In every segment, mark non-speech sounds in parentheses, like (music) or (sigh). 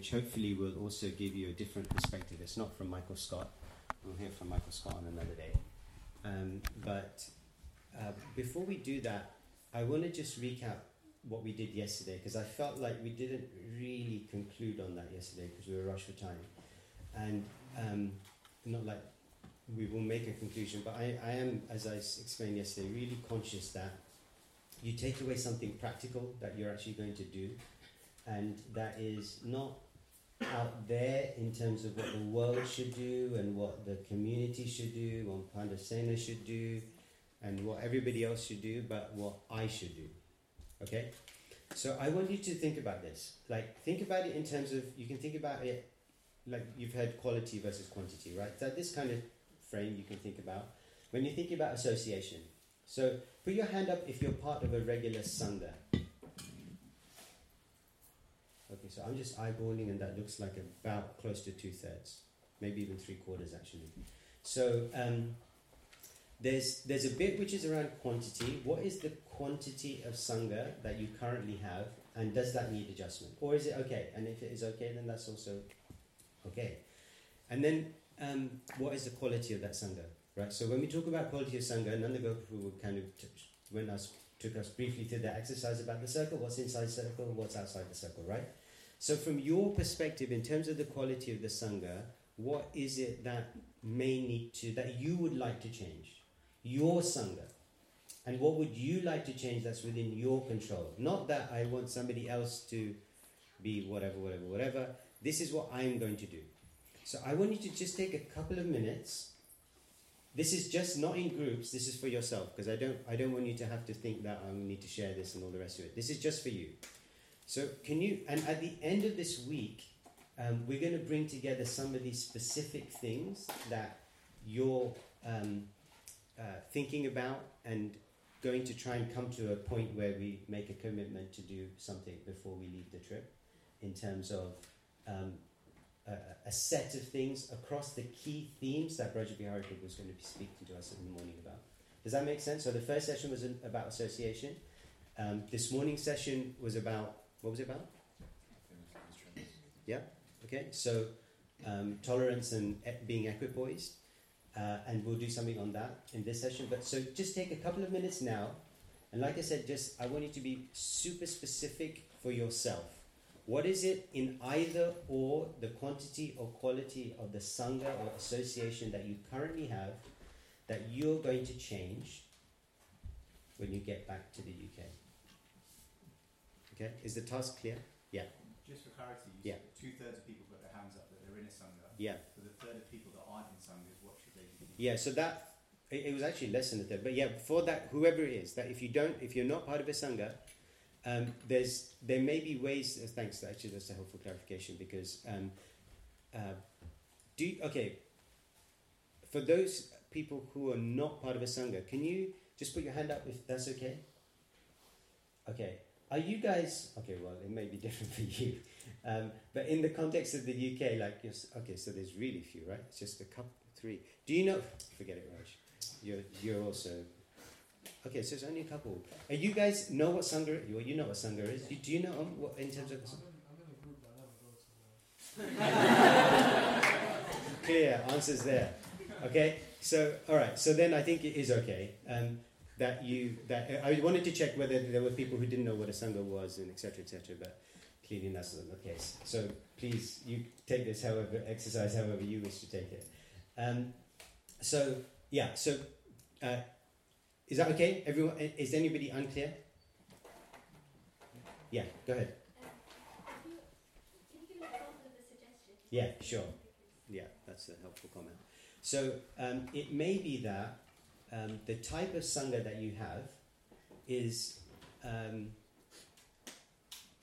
which hopefully will also give you a different perspective. It's not from Michael Scott. We'll hear from Michael Scott on another day. Um, but uh, before we do that, I want to just recap what we did yesterday because I felt like we didn't really conclude on that yesterday because we were rushed for time. And um, not like we will make a conclusion, but I, I am, as I explained yesterday, really conscious that you take away something practical that you're actually going to do, and that is not out there in terms of what the world should do and what the community should do, what Pandava Sena should do, and what everybody else should do, but what I should do. Okay? So I want you to think about this. Like, think about it in terms of, you can think about it like you've heard quality versus quantity, right? So this kind of frame you can think about when you're thinking about association. So put your hand up if you're part of a regular Sangha. Okay, so I'm just eyeballing, and that looks like about close to two thirds, maybe even three quarters actually. So um, there's there's a bit which is around quantity. What is the quantity of sangha that you currently have, and does that need adjustment, or is it okay? And if it is okay, then that's also okay. And then um, what is the quality of that sangha, right? So when we talk about quality of sangha, Nanda Gopapu kind of t- us took us briefly through the exercise about the circle, what's inside the circle, what's outside the circle, right? So from your perspective, in terms of the quality of the sangha, what is it that may need to that you would like to change? your Sangha. And what would you like to change that's within your control? Not that I want somebody else to be whatever, whatever, whatever. This is what I'm going to do. So I want you to just take a couple of minutes. This is just not in groups, this is for yourself, because I don't, I don't want you to have to think that I need to share this and all the rest of it. This is just for you. So, can you, and at the end of this week, um, we're going to bring together some of these specific things that you're um, uh, thinking about and going to try and come to a point where we make a commitment to do something before we leave the trip in terms of um, a, a, set of things across the key themes that Braja Bihari was going to be speaking to us in the morning about. Does that make sense? So the first session was about association. Um, this morning's session was about, what was it about? Yeah, okay. So um, tolerance and being equipoised. Uh, and we'll do something on that in this session. But so just take a couple of minutes now, and like I said, just I want you to be super specific for yourself. What is it in either or the quantity or quality of the sangha or association that you currently have that you're going to change when you get back to the UK? Okay, is the task clear? Yeah. Just for clarity, yeah. two thirds of people put their hands up that they're in a sangha. Yeah. For the third of people that aren't in sangha, what should they be doing? yeah, so that it, it was actually less than a third, but yeah, for that whoever it is, that if you don't, if you're not part of a sangha, um, there's there may be ways. Uh, thanks, actually, that's a helpful clarification because um, uh, do okay. For those people who are not part of a sangha, can you just put your hand up if that's okay? Okay. Are you guys okay? Well, it may be different (laughs) for you, um, but in the context of the UK, like okay, so there's really few, right? It's just a couple, three. Do you know? Forget it, Raj. You're you're also okay. So it's only a couple. Are you guys know what sangha? You you know what sangha is? Do, do you know um, what in terms of? Clear answers there. Okay. So all right. So then I think it is okay. Um, that you that I wanted to check whether there were people who didn't know what a sangha was and etc. etc. but clearly that's not the case. So please you take this however exercise however you wish to take it. Um, so yeah, so uh, is that okay? Everyone, is anybody unclear? Yeah, go ahead. Yeah, sure. Yeah, that's a helpful comment. So um, it may be that um, the type of sangha that you have is, um,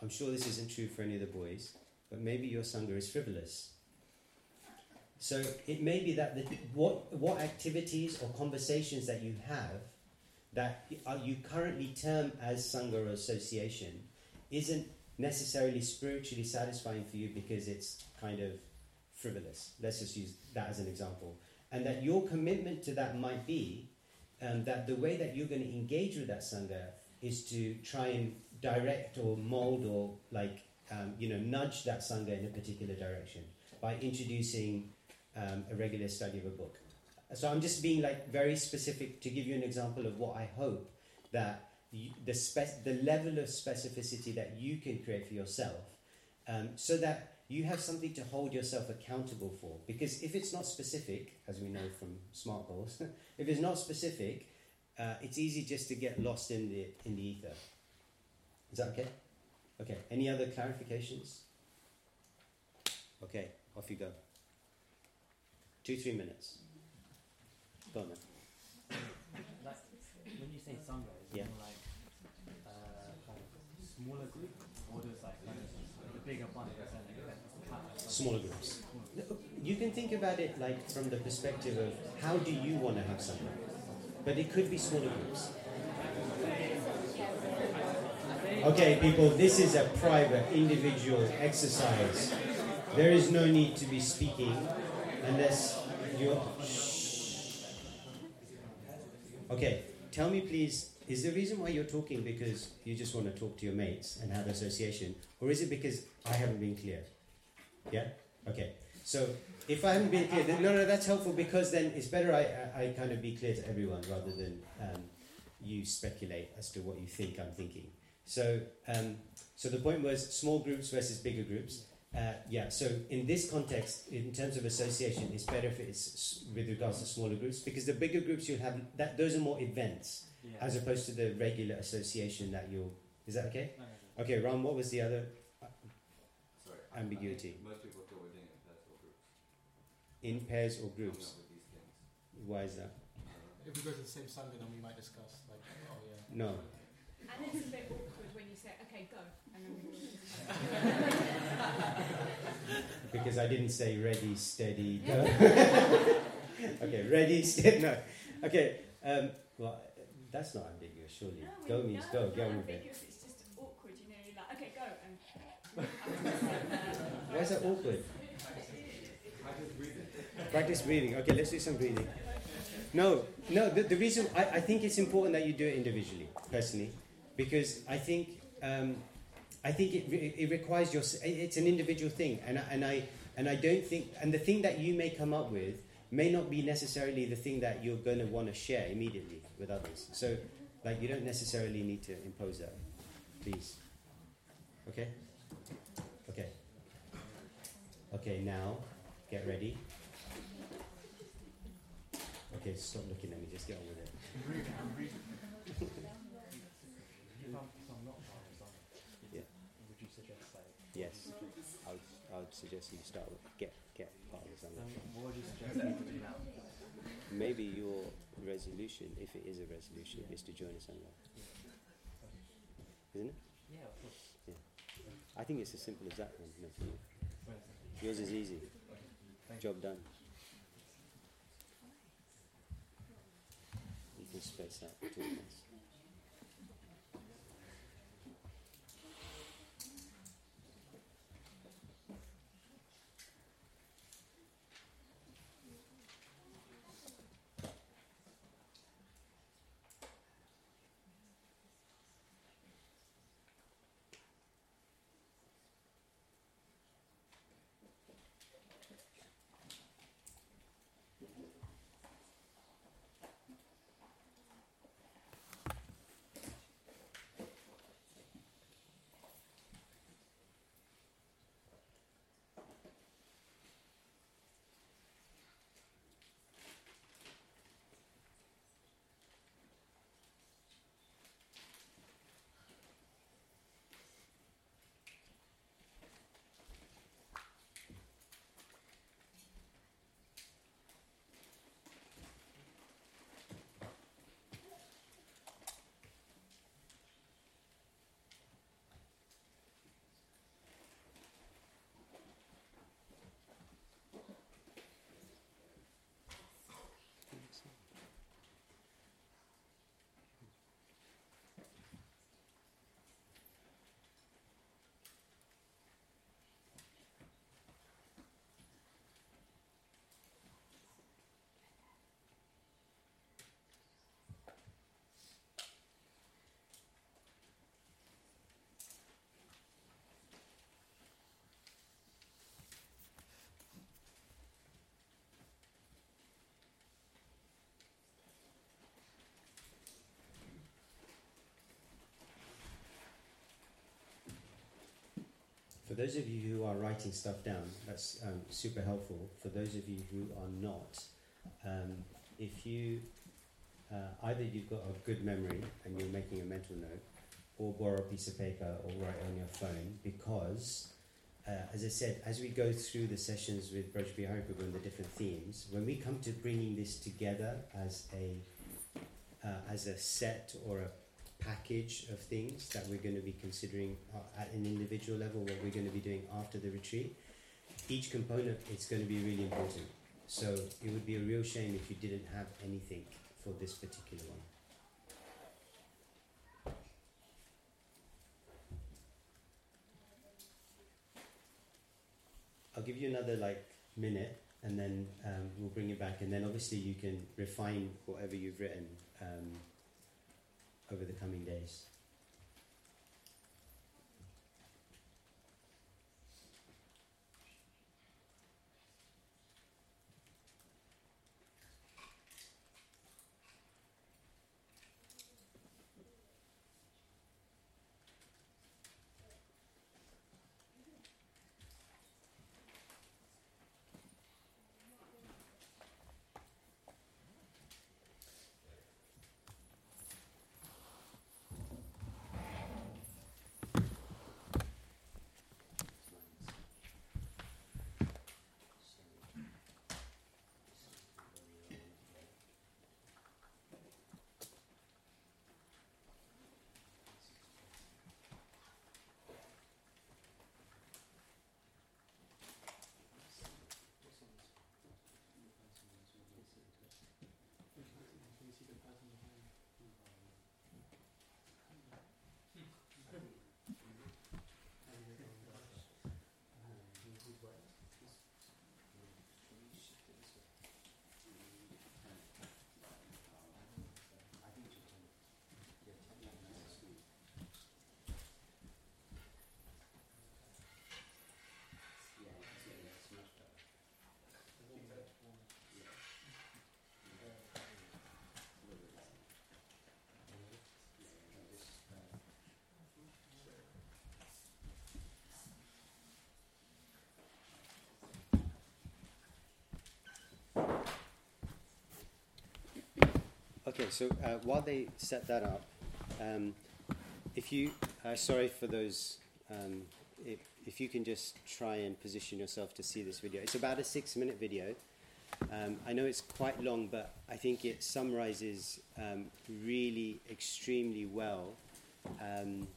I'm sure this isn't true for any of the boys, but maybe your sangha is frivolous. So it may be that the, what, what activities or conversations that you have that are you currently term as Sangha or association isn't necessarily spiritually satisfying for you because it's kind of frivolous. Let's just use that as an example. And that your commitment to that might be um, that the way that you're going to engage with that Sangha is to try and direct or mold or like um, you know, nudge that sangha in a particular direction by introducing um, a regular study of a book. So I'm just being like very specific to give you an example of what I hope that you, the spec- the level of specificity that you can create for yourself, um, so that you have something to hold yourself accountable for. Because if it's not specific, as we know from SMART goals, (laughs) if it's not specific, uh, it's easy just to get lost in the in the ether. Is that okay? Okay. Any other clarifications? Okay, off you go. Two, three minutes. Go on then. Like, when you say sangha, Yeah. more like uh, kind of smaller group, or like kind of the bigger one represent like the kind of Smaller groups. You can think about it like from the perspective of how do you want to have something, but it could be smaller groups. Okay, people, this is a private, individual exercise. There is no need to be speaking unless you're. Okay, tell me please, is the reason why you're talking because you just want to talk to your mates and have association, or is it because I haven't been clear? Yeah? Okay. So if I haven't been clear, then no, no, that's helpful because then it's better I, I, I kind of be clear to everyone rather than um, you speculate as to what you think I'm thinking. So, um, so the point was small groups versus bigger groups. Uh, yeah. So in this context, in terms of association, it's better if it's with regards to smaller groups because the bigger groups you'll have that those are more events yeah. as opposed to the regular association that you'll. Is that okay? Okay, Ron, What was the other. Ambiguity? I think most people thought we're doing it in pairs or groups. In pairs or groups? up with these things. Why is that? If we go to the same Sunday, then we might discuss like, oh yeah. No. And it's a bit awkward when you say, okay, go. And then we Because I didn't say ready, steady, (laughs) go. (laughs) okay, ready, steady. No. Okay. Um, well, that's not ambiguous, surely. no, go means no, go. not Get on with it. ambiguous, It's just awkward, you know. You're like, okay, go. (laughs) Is that awkward? Practice breathing. Okay, let's do some breathing. No, no. The, the reason I, I think it's important that you do it individually, personally, because I think um, I think it, it requires your. It's an individual thing, and I, and I and I don't think and the thing that you may come up with may not be necessarily the thing that you're going to want to share immediately with others. So, like, you don't necessarily need to impose that. Please. Okay. Okay. Now, get ready. Okay, stop looking at me. Just get on with it. I'm breathing, I'm breathing. if, I'm, if I'm not part of sangha, (laughs) Yeah. would you suggest like? Yes, I would, I would suggest you start with get get part of the Um, what would you suggest people do now? Maybe your resolution, if it is a resolution, is to join a sangha, isn't it? Yeah, of course. I think it's as simple as that. One, no, for you. Yours is easy. Job done. You can space out two minutes. Those of you who are writing stuff down, that's um, super helpful. For those of you who are not, um, if you uh, either you've got a good memory and you're making a mental note, or borrow a piece of paper or write on your phone, because uh, as I said, as we go through the sessions with Braj Bihari Prabhu and the different themes, when we come to bringing this together as a uh, as a set or a package of things that we're going to be considering uh, at an individual level, what we're going to be doing after the retreat, each component is going to be really important. So it would be a real shame if you didn't have anything for this particular one. I'll give you another like minute and then um, we'll bring it back and then obviously you can refine whatever you've written um, over the coming days. Okay, so uh, while they set that up, um, if you, uh, sorry for those, um, if, if you can just try and position yourself to see this video. It's about a six minute video. Um, I know it's quite long, but I think it summarizes um, really extremely well, um,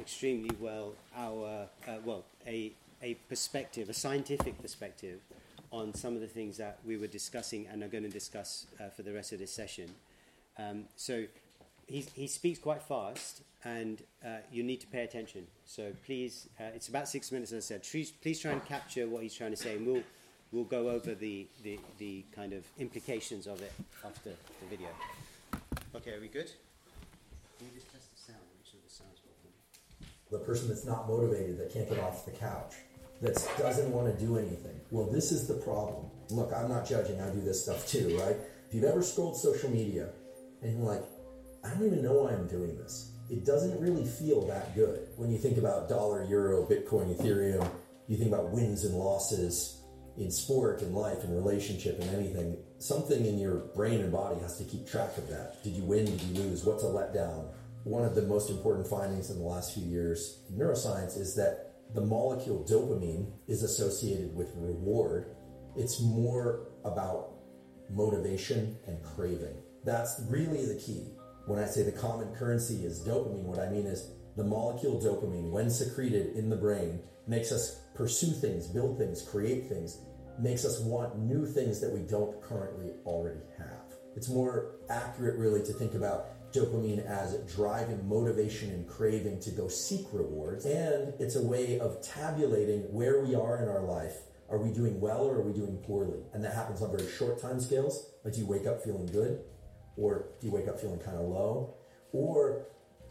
extremely well our, uh, well, a, a perspective, a scientific perspective on some of the things that we were discussing and are going to discuss uh, for the rest of this session. Um, so he, he speaks quite fast, and uh, you need to pay attention. So please, uh, it's about six minutes, as I said. Please, please try and capture what he's trying to say, and we'll, we'll go over the, the, the kind of implications of it after the video. Okay, are we good? Can you just test the sound? Make sure the sound's working. the person that's not motivated, that can't get off the couch, that doesn't want to do anything. Well, this is the problem. Look, I'm not judging. I do this stuff too, right? If you've ever scrolled social media and you're like, I don't even know why I'm doing this. It doesn't really feel that good. When you think about dollar, euro, Bitcoin, Ethereum, you think about wins and losses in sport and life and relationship and anything. Something in your brain and body has to keep track of that. Did you win? Did you lose? What's a letdown? One of the most important findings in the last few years in neuroscience is that the molecule dopamine is associated with reward. It's more about motivation and craving. That's really the key. When I say the common currency is dopamine, what I mean is the molecule dopamine, when secreted in the brain, makes us pursue things, build things, create things, makes us want new things that we don't currently already have. It's more accurate, really, to think about dopamine as driving motivation and craving to go seek rewards. And it's a way of tabulating where we are in our life. Are we doing well or are we doing poorly? And that happens on very short time scales. Like, do you wake up feeling good? Or do you wake up feeling kind of low? Or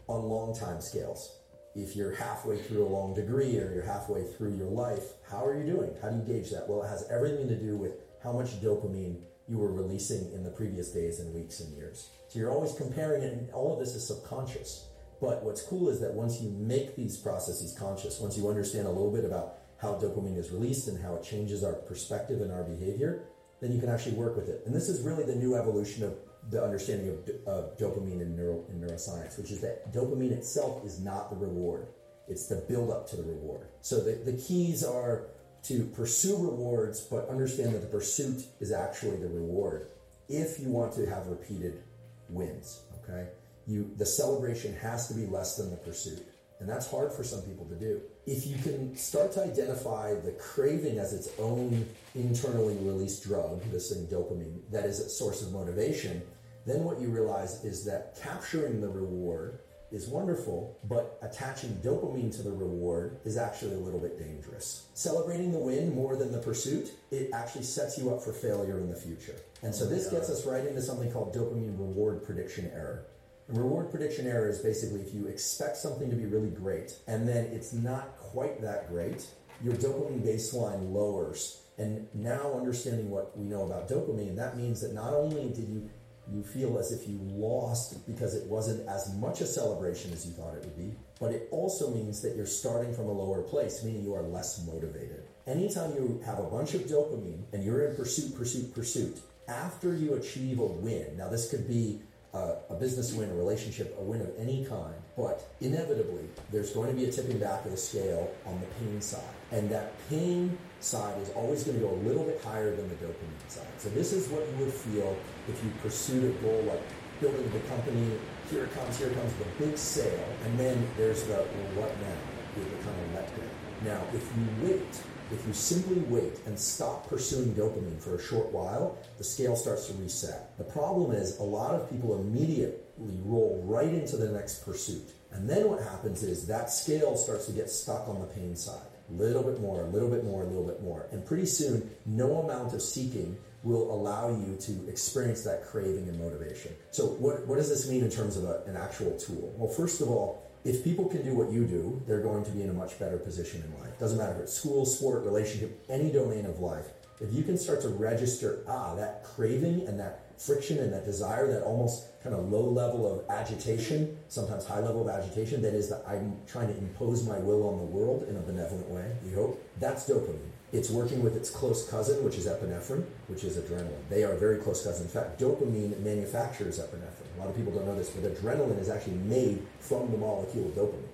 on long time scales. If you're halfway through a long degree or you're halfway through your life, how are you doing? How do you gauge that? Well, it has everything to do with how much dopamine you were releasing in the previous days and weeks and years. So you're always comparing it, and all of this is subconscious. But what's cool is that once you make these processes conscious, once you understand a little bit about how dopamine is released and how it changes our perspective and our behavior, then you can actually work with it. And this is really the new evolution of the understanding of, of dopamine in, neuro, in neuroscience, which is that dopamine itself is not the reward. It's the build up to the reward. So the, the keys are to pursue rewards, but understand that the pursuit is actually the reward if you want to have repeated wins. Okay? You the celebration has to be less than the pursuit. And that's hard for some people to do. If you can start to identify the craving as its own internally released drug, this thing dopamine, that is a source of motivation, then what you realize is that capturing the reward is wonderful, but attaching dopamine to the reward is actually a little bit dangerous. Celebrating the win more than the pursuit, it actually sets you up for failure in the future. And so oh this gets us right into something called dopamine reward prediction error. And reward prediction error is basically if you expect something to be really great and then it's not quite that great, your dopamine baseline lowers. And now understanding what we know about dopamine, that means that not only did you you feel as if you lost because it wasn't as much a celebration as you thought it would be, but it also means that you're starting from a lower place, meaning you are less motivated. Anytime you have a bunch of dopamine and you're in pursuit, pursuit, pursuit, after you achieve a win, now this could be a, a business win, a relationship, a win of any kind, but inevitably there's going to be a tipping back of the scale on the pain side. And that pain side is always going to go a little bit higher than the dopamine side. So this is what you would feel if you pursued a goal like building the company, here it comes, here comes, the big sale, and then there's the, well, what now? You become a letdown. Now, if you wait, if you simply wait and stop pursuing dopamine for a short while, the scale starts to reset. The problem is a lot of people immediately roll right into the next pursuit. And then what happens is that scale starts to get stuck on the pain side. A little bit more, a little bit more, a little bit more. And pretty soon, no amount of seeking will allow you to experience that craving and motivation. So, what, what does this mean in terms of a, an actual tool? Well, first of all, if people can do what you do, they're going to be in a much better position in life. Doesn't matter if it's school, sport, relationship, any domain of life. If you can start to register, ah, that craving and that friction and that desire, that almost kind of low level of agitation, sometimes high level of agitation, that is that I'm trying to impose my will on the world in a benevolent way, you hope, that's dopamine. It's working with its close cousin, which is epinephrine, which is adrenaline. They are very close cousins. In fact, dopamine manufactures epinephrine. A lot of people don't know this, but adrenaline is actually made from the molecule dopamine.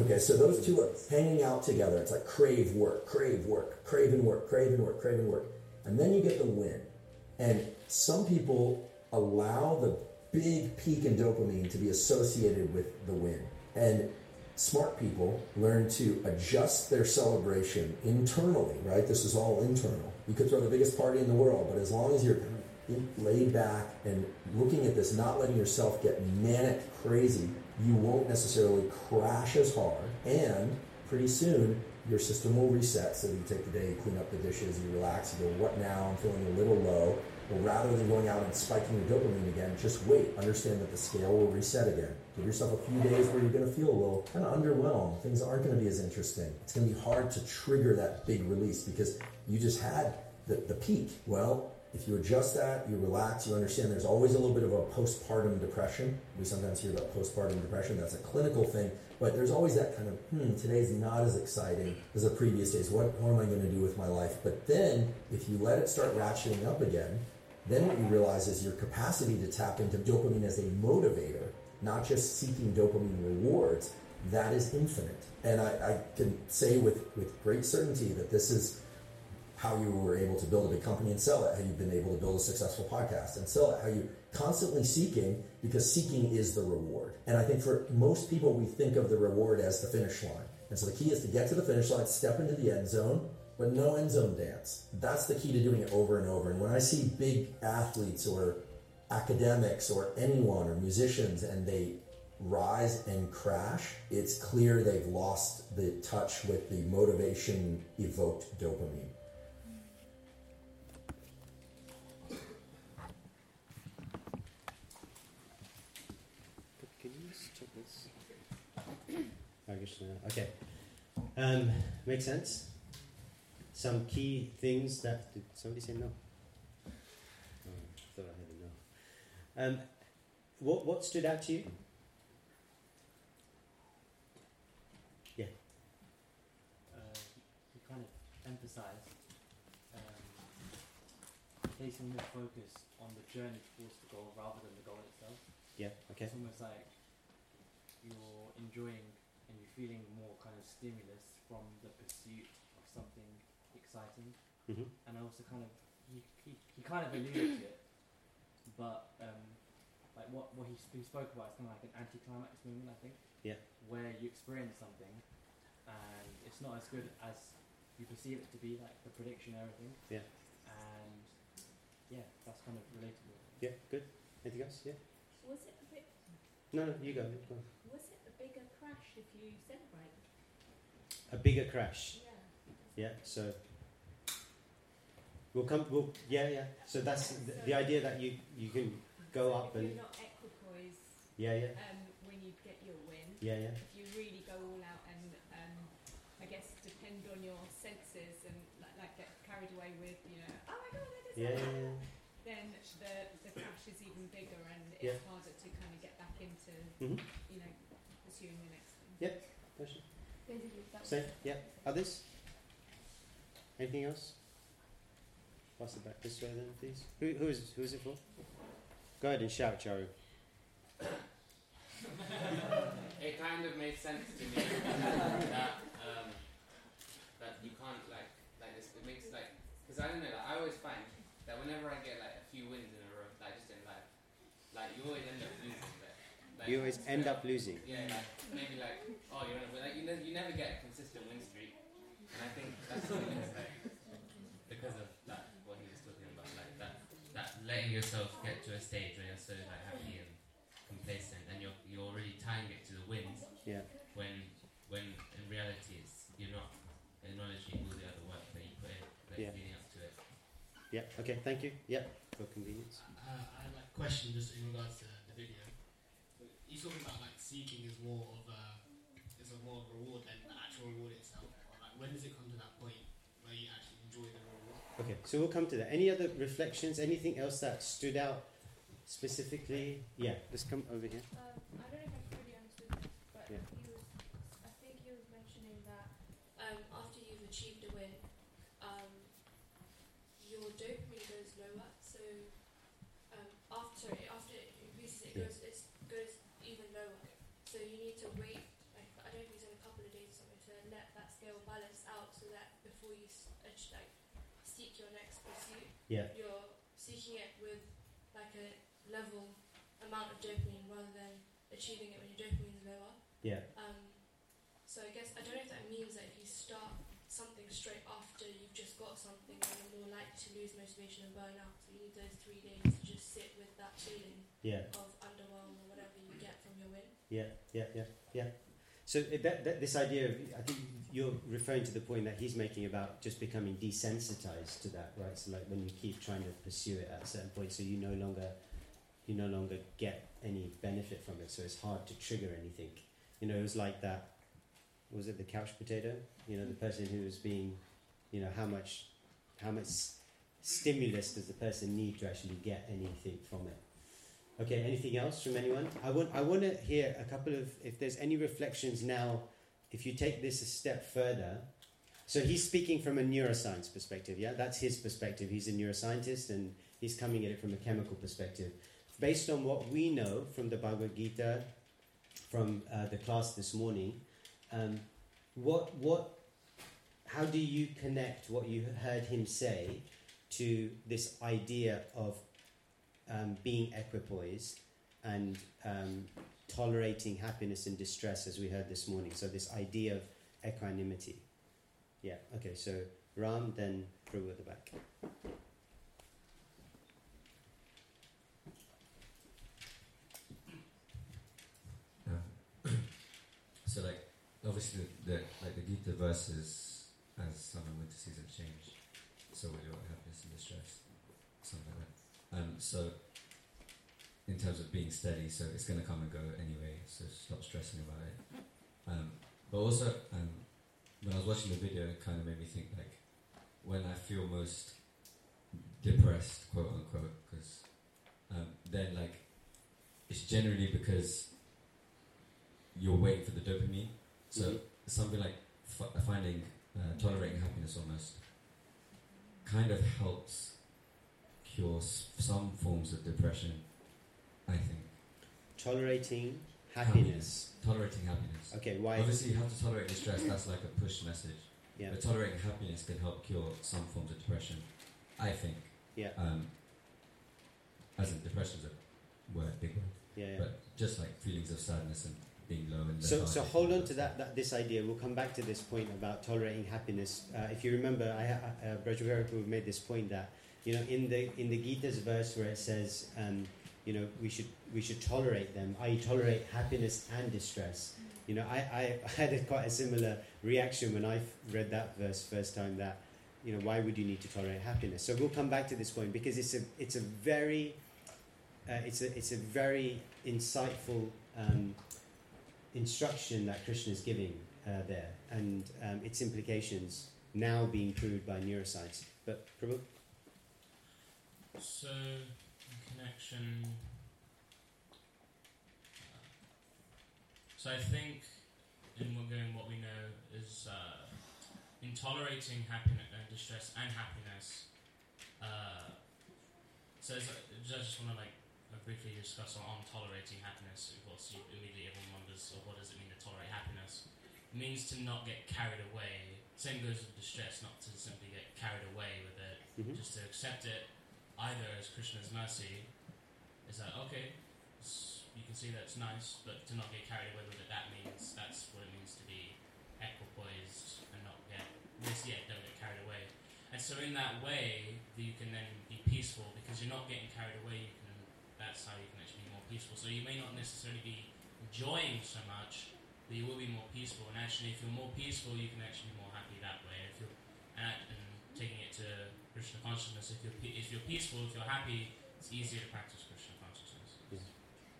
Okay, so those two are hanging out together. It's like crave work, crave work, crave and work, crave and work, crave and work. And then you get the win. And some people allow the big peak in dopamine to be associated with the win. And smart people learn to adjust their celebration internally, right? This is all internal. You could throw the biggest party in the world, but as long as you're laid back and looking at this, not letting yourself get manic crazy, you won't necessarily crash as hard. And pretty soon, your system will reset. So you take the day, you clean up the dishes, you relax, you go, what now? I'm feeling a little low. Well, rather than going out and spiking your dopamine again, just wait. Understand that the scale will reset again. Give yourself a few days where you're going to feel a little kind of underwhelmed. Things aren't going to be as interesting. It's going to be hard to trigger that big release because you just had the, the peak. Well, if you adjust that, you relax, you understand there's always a little bit of a postpartum depression. We sometimes hear about postpartum depression. That's a clinical thing. But there's always that kind of, hmm, today's not as exciting as the previous days. What, what am I going to do with my life? But then, if you let it start ratcheting up again, then what you realize is your capacity to tap into dopamine as a motivator, not just seeking dopamine rewards, that is infinite. And I, I can say with, with great certainty that this is how you were able to build a big company and sell it, how you've been able to build a successful podcast and sell it, how you constantly seeking because seeking is the reward. And I think for most people, we think of the reward as the finish line. And so the key is to get to the finish line, step into the end zone, but no end zone dance. That's the key to doing it over and over. And when I see big athletes or academics or anyone or musicians and they rise and crash, it's clear they've lost the touch with the motivation evoked dopamine. Okay. Um, makes sense. Some key things that did somebody say no? Um, what, what stood out to you? Yeah. Uh, you kind of emphasized um, placing more focus on the journey towards the goal rather than the goal itself. Yeah, okay. It's almost like you're enjoying and you're feeling more kind of stimulus from the pursuit of something exciting. Mm-hmm. And also kind of, you, he, he kind of alluded to it but um, like what what he, sp- he spoke about is kind of like an anticlimax moment, I think. Yeah. Where you experience something, and it's not as good as you perceive it to be, like the prediction and everything. Yeah. And yeah, that's kind of relatable. Yeah. Good. Anything else? Yeah. Was it a bit? No, no. You go. go. Was it a bigger crash if you celebrate? A bigger crash. Yeah. Yeah. So we'll come. We'll. Yeah. Yeah. So that's the, the idea that you you can go So up if and. you're not equipoise Yeah. Yeah. um, when you get your win. Yeah. Yeah. If you really go all out and um, I guess depend on your senses and like, like get carried away with you know oh my god I did Yeah. that," Yeah. then the the crash is even bigger and it's Yeah. harder to kind of get back into Mhm. you know pursuing the next thing. Yeah. Question. Basically, Same. Yeah. Others? Anything else? Pass it back this way then, please. Who, who is who is it for? Go ahead and shout, Charu. (laughs) it kind of made sense to me (laughs) that um, that you can't like like this. It makes like because I don't know. Like, I always find that whenever I get like a few wins in a row, like just in life, like you always end up losing. Like, like, You always end up losing. Yeah, like maybe like oh you're on a, like you, ne- you never get a consistent win streak, and I think that's something that's like because of that what he was talking about like that that letting yourself get to a stage where you're so like happy and complacent and you're you're already tying it to the wins Yeah. when when in reality it's you're not acknowledging all the other work that you put in like Yeah. leading up to it. Yeah. Okay. Thank you. Yeah. For convenience. Uh, I have like a question just in regards to the video. You're talking about like seeking is more of a is a more of a reward than the actual reward itself. Or, like when does it come to that point where you actually enjoy the reward? Okay. So we'll come to that. Any other reflections? Anything else that stood out specifically? Yeah. Let's come over here. Um, I don't know if I fully understood this, but Yeah. he was, I think he was mentioning that um, after you've achieved a win, um, your dopamine goes lower. So um, after after it increases, it Yeah. goes it goes even lower. So you need to wait. Like I don't think it's in a couple of days or something to let that scale balance out, so that before you s- ach- like seek your next pursuit, Yeah. you're seeking it with like a level amount of dopamine rather than achieving it when your dopamine is lower. Yeah. Um, so I guess I don't know if that means that if you start something straight after you've just got something, then you're more likely to lose motivation and burn out. So you need those three days to just sit with that feeling Yeah. of underwhelm or whatever you get from your win. Yeah, yeah, yeah, yeah. So that, that this idea of, I think you're referring to the point that he's making about just becoming desensitized to that, right? So like when you keep trying to pursue it at a certain point, so you no longer, you no longer get any benefit from it. So it's hard to trigger anything. You know, it was like that. Was it the couch potato? You know, the person who was being, you know, how much, how much stimulus does the person need to actually get anything from it? Okay, anything else from anyone? I want I want to hear a couple of if there's any reflections now. If you take this a step further, so he's speaking from a neuroscience perspective. Yeah, that's his perspective. He's a neuroscientist and he's coming at it from a chemical perspective. Based on what we know from the Bhagavad Gita, from uh, the class this morning, um, what what how do you connect what you heard him say to this idea of um, being equipoised and um, tolerating happiness and distress, as we heard this morning. So, this idea of equanimity. Yeah, okay, so Ram, then Prabhu at the back. So like obviously the, the like the Gita verses as summer winter season change, so will your happiness and distress, something like that. Um, so in terms of being steady, so it's gonna come and go anyway, so stop stressing about it. Um, but also um, when I was watching the video, it kind of made me think like when I feel most depressed, quote unquote, because um, then like it's generally because you're waiting for the dopamine. So Mhm. something like f- finding uh, tolerating happiness almost. kind of helps cure s- some forms of depression. I think Tolerating happiness. tolerating happiness. Okay, why? Obviously, you have to tolerate distress. That's like a push message. Yeah. But tolerating happiness can help cure some forms of depression. I think. Yeah. Um, as in depression's a word, big word. Yeah. yeah. But just like feelings of sadness and being low and So, so hold on to that, that this idea. We'll come back to this point about tolerating happiness. Uh, if you remember, I, ha- uh, Braja Bihari Prabhu made this point that you know in the in the Gita's verse where it says, um, you know, we should we should tolerate them, I tolerate happiness and distress. You know, I, I, (laughs) had a quite a similar reaction when I read that verse first time. That you know, why would you need to tolerate happiness? So we'll come back to this point because it's a it's a very uh, it's a it's a very insightful. Um, instruction that Krishna is giving uh, there and um, its implications now being proved by neuroscience. But Prabhu? So, connection. So I think, in what, going what we know is uh, in tolerating happiness, uh, distress, and happiness. Uh, so it's, uh, I just want to like uh, briefly discuss on, on tolerating happiness. Of course, you, immediately everyone wonders, oh, what does it mean to tolerate happiness? It means to not get carried away. Same goes with distress, not to simply get carried away with it, Mhm. just to accept it either as Krishna's mercy, is that okay? You can see that's nice, but to not get carried away with it, that means that's what it means to be equipoised and not get this yet, don't get carried away. And so in that way, you can then be peaceful because you're not getting carried away. You can that's how you can actually be more peaceful. So you may not necessarily be enjoying so much, but you will be more peaceful. And actually, if you're more peaceful, you can actually be more happy that way. If you're and, and taking it to Krishna consciousness, if you're if you're peaceful, if you're happy, it's easier to practice Krishna consciousness. Yeah.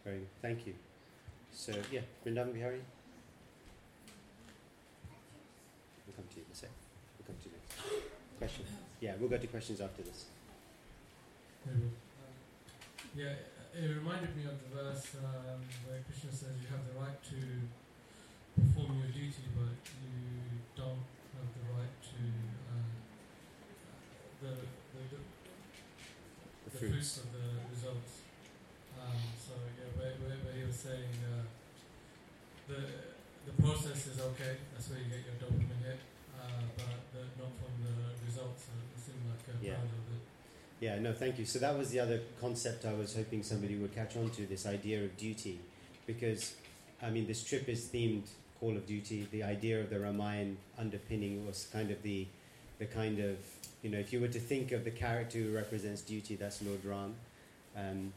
Very good. Thank you. So, yeah, Vrindavan Bihari? We'll come to you in a sec. We'll come to you next. Question? Yeah, we'll go to questions after this. Maybe. Yeah, it reminded me of the verse um, where Krishna says you have the right to perform your duty, but you don't have the right to the, the, the, fruits. of the results. Um, so yeah, where, where, where he was saying uh, the the process is okay. That's where you get your dopamine hit, uh, but the, not from the results. So it seemed like a Yeah. parallel there. Yeah, no, thank you. So that was the other concept I was hoping somebody would catch on to this idea of duty. Because, I mean, this trip is themed Call of Duty. The idea of the Ramayan underpinning was kind of the, the kind of, you know, if you were to think of the character who represents duty, that's Lord Ram. Um,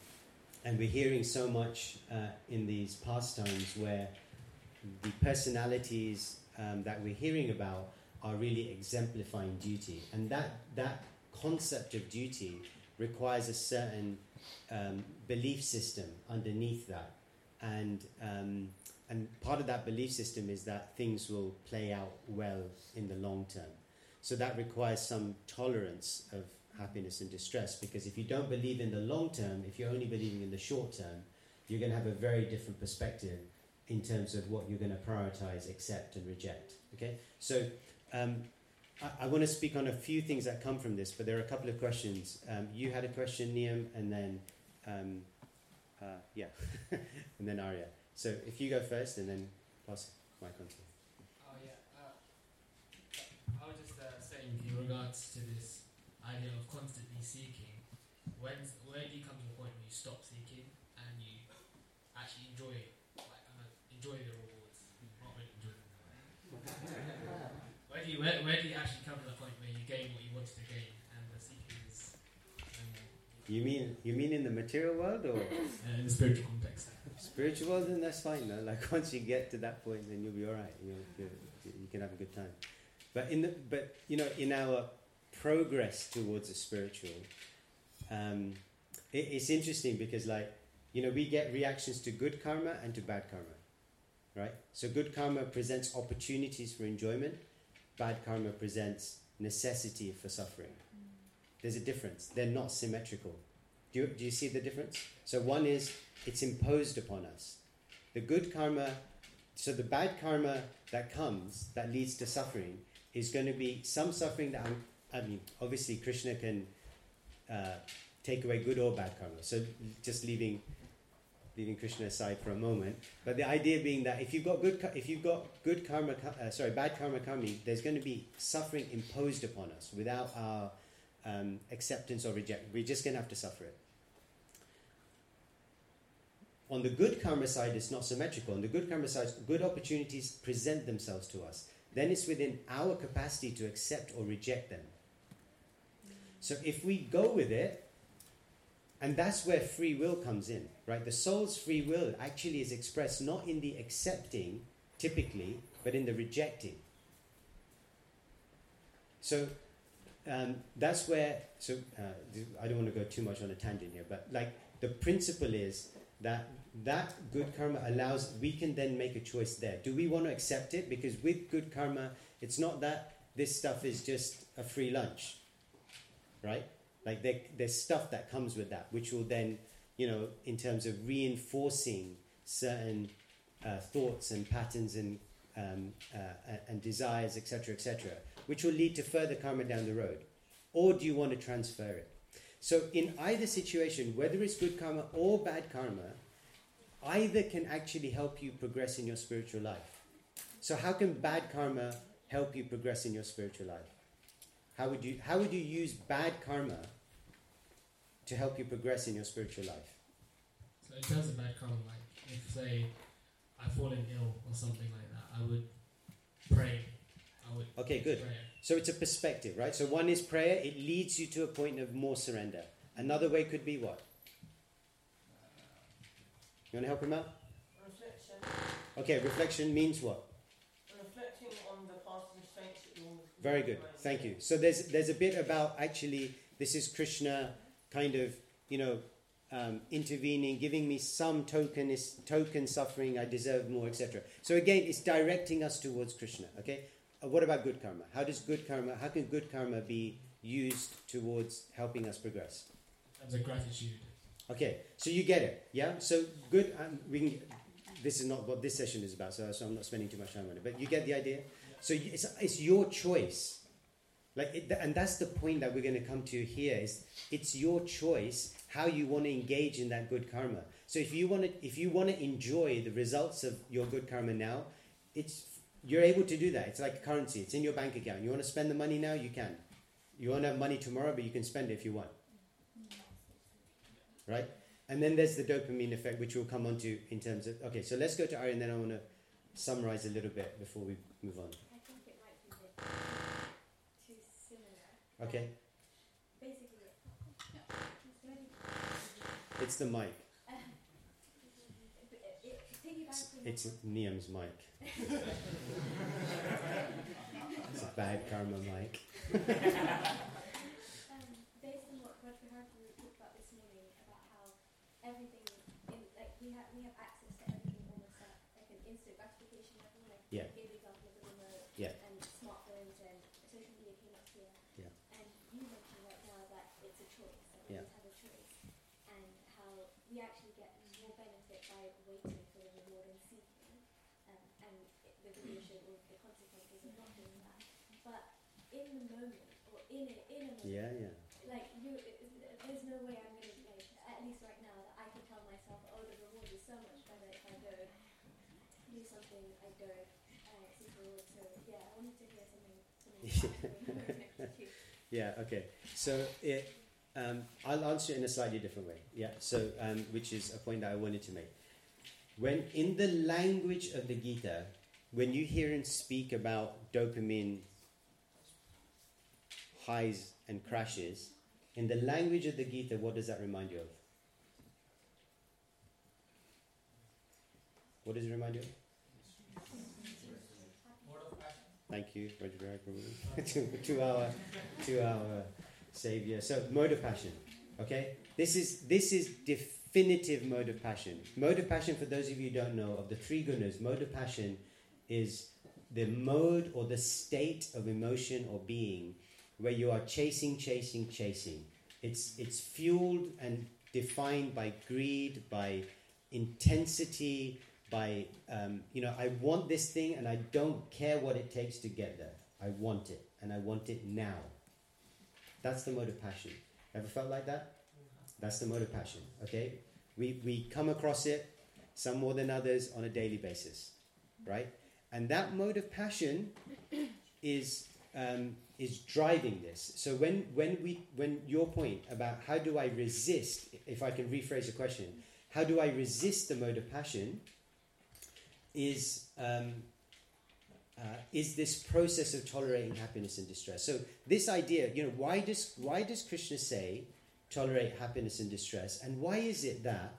and we're hearing so much uh, in these pastimes where the personalities um, that we're hearing about are really exemplifying duty. And that, that concept of duty requires a certain um, belief system underneath that. And, um, and part of that belief system is that things will play out well in the long term. So that requires some tolerance of happiness and distress because if you don't believe in the long term, if you're only believing in the short term, you're going to have a very different perspective in terms of what you're going to prioritize, accept, and reject. Okay? So um, I, I want to speak on a few things that come from this, but there are a couple of questions. Um, you had a question, Niam, and then, um, uh, yeah, (laughs) and then Arya. So if you go first, and then pass the mic on to you. Oh yeah. Uh, I was just uh, saying in regards to this idea of constantly seeking. When where do you come to the point where you stop seeking and you actually enjoy like uh, enjoy the rewards, not really enjoy them. (laughs) where do you where, where do you actually come to the point where you gain what you wanted to gain and the seeking is? You mean you mean in the material world or (laughs) Uh, in the spiritual context. spiritual world? Then that's fine. No? Like (laughs) once you get to that point, then you'll be all right. You'll, you you can have a good time. But in the but you know in our progress towards the spiritual, um, it, it's interesting because like you know we get reactions to good karma and to bad karma, right? So good karma presents opportunities for enjoyment. Bad karma presents necessity for suffering. There's a difference. They're not symmetrical. Do you, do you see the difference? So one is it's imposed upon us. The good karma, so the bad karma that comes that leads to suffering is going to be some suffering that I'm, I mean, obviously, Krishna can uh, take away good or bad karma. So, just leaving leaving Krishna aside for a moment, but the idea being that if you've got good, if you've got good karma, uh, sorry, bad karma coming, there's going to be suffering imposed upon us without our um, acceptance or reject. We're just going to have to suffer it. On the good karma side, it's not symmetrical. On the good karma side, good opportunities present themselves to us. Then it's within our capacity to accept or reject them. So if we go with it, and that's where free will comes in, right? The soul's free will actually is expressed not in the accepting, typically, but in the rejecting. So um, that's where, so uh, I don't want to go too much on a tangent here, but like the principle is that that good karma allows, we can then make a choice there. Do we want to accept it? Because with good karma, it's not that this stuff is just a free lunch, right? Like there, there's stuff that comes with that, which will then, you know, in terms of reinforcing certain uh, thoughts and patterns and um, uh, and desires, etc., etc., which will lead to further karma down the road. Or do you want to transfer it? So in either situation, whether it's good karma or bad karma, either can actually help you progress in your spiritual life. So how can bad karma help you progress in your spiritual life? How would you how would you use bad karma to help you progress in your spiritual life? So in terms of bad karma, like if say I've fallen ill or something like that, I would pray. I would Okay, good. pray. So it's a perspective, right? So one is prayer, it leads you to a point of more surrender. Another way could be what? You want to help him out? Reflection. Okay, reflection means what? Reflecting on the past mistakes that you're Very good. Thank you. So there's there's a bit about actually this is Krishna kind of you know um, intervening, giving me some token is token suffering. I deserve more, etc. So again, it's directing us towards Krishna. Okay. Uh, what about good karma? How does good karma? How can good karma be used towards helping us progress? As a gratitude. Okay, so you get it, yeah. So good. Um, we can. This is not what this session is about, so, so I'm not spending too much time on it. But you get the idea. So it's it's your choice, like, it, and that's the point that we're going to come to here. Is it's your choice how you want to engage in that good karma. So if you want to if you want to enjoy the results of your good karma now, it's you're able to do that. It's like currency. It's in your bank account. You want to spend the money now, you can. You want to have money tomorrow, but you can spend it if you want right? And then there's the dopamine effect, which we'll come on to in terms of. Okay, so let's go to Ari, and then I want to summarize a little bit before we move on. I think it might be a bit too similar. Okay, Basically, it's the mic. It, it, piggybacking It's Niam's mic. (laughs) it's a bad karma mic. (laughs) um, based on what Braja Bihari talked about this morning about how everything in like we have we have access to everything almost at like an instant gratification level. Like Yeah. give the example of the remote Yeah. and smartphones and social media came up here. Yeah. And you mentioned right now that it's a choice. That we Yeah. have a choice. And how we actually get more benefit by waiting for the reward and seeking. Um, and it, the showed all the consequences of not doing that. But in the moment, or in a, in a moment, Yeah, yeah. like you, it, it- there's no way I'm gonna like at least right now that I can tell myself, oh, the reward is so much better if I go do something I don't uh, seek reward. So yeah, I wanted to hear something something. (laughs) Yeah, okay. So it, um, I'll answer in a slightly different way. Yeah, so um, which is a point that I wanted to make. When in the language of the Gita, when you hear and speak about dopamine highs and crashes, in the language of the Gita, what does that remind you of? What does it remind you of? Thank you, Roger Greg, (laughs) two, two hour, two hour savior. So mode of passion. Okay, this is this is definitive mode of passion. Mode of passion, for those of you who don't know, of the three gunas, mode of passion is the mode or the state of emotion or being where you are chasing, chasing, chasing. It's it's fueled and defined by greed, by intensity, by um, you know I want this thing and I don't care what it takes to get there. I want it and I want it now. That's the mode of passion. Ever felt like that? That's the mode of passion. Okay? We, we come across it, some more than others, on a daily basis. Right? And that mode of passion (coughs) is, um, is driving this. So when, when, we, when your point about how do I resist, if I can rephrase the question, how do I resist the mode of passion, is, um, uh, is this process of tolerating happiness and distress. So this idea, you know, why does, why does Krishna say tolerate happiness and distress? And why is it that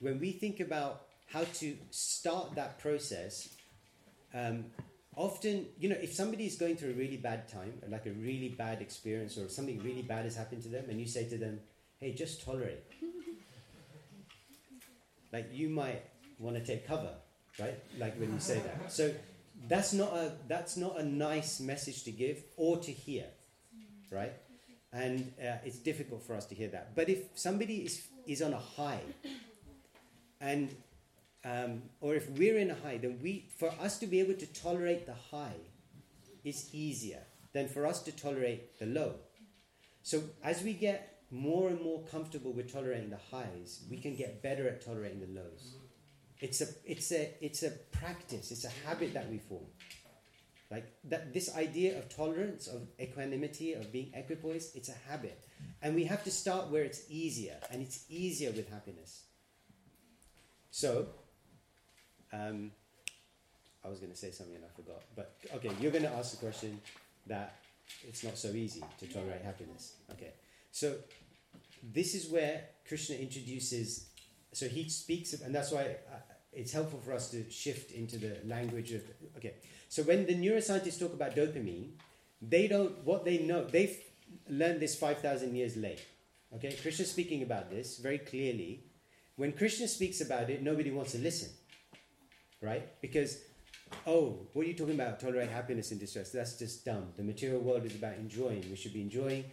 when we think about how to start that process, um, often, you know, if somebody is going through a really bad time, like a really bad experience, or something really bad has happened to them, and you say to them, hey, just tolerate. (laughs) like you might want to take cover, right? Like when you say that. So that's not a that's not a nice message to give or to hear, right? And uh, it's difficult for us to hear that. But if somebody is is on a high, and um, or if we're in a high, then we for us to be able to tolerate the high is easier than for us to tolerate the low. So as we get more and more comfortable with tolerating the highs, we can get better at tolerating the lows. It's a, it's a, it's a practice, it's a habit that we form. Like that, this idea of tolerance, of equanimity, of being equipoised, it's a habit. And we have to start where it's easier, and it's easier with happiness. So, um, I was going to say something and I forgot. But okay, you're going to ask the question that it's not so easy to tolerate happiness. Okay, so this is where Krishna introduces. So he speaks, of, and that's why it's helpful for us to shift into the language of. Okay, so when the neuroscientists talk about dopamine, they don't. What they know, they've learned this five thousand years late. Okay, Krishna's speaking about this very clearly. When Krishna speaks about it, nobody wants to listen, right? Because oh, what are you talking about? Tolerate happiness and distress. That's just dumb. The material world is about enjoying. We should be enjoying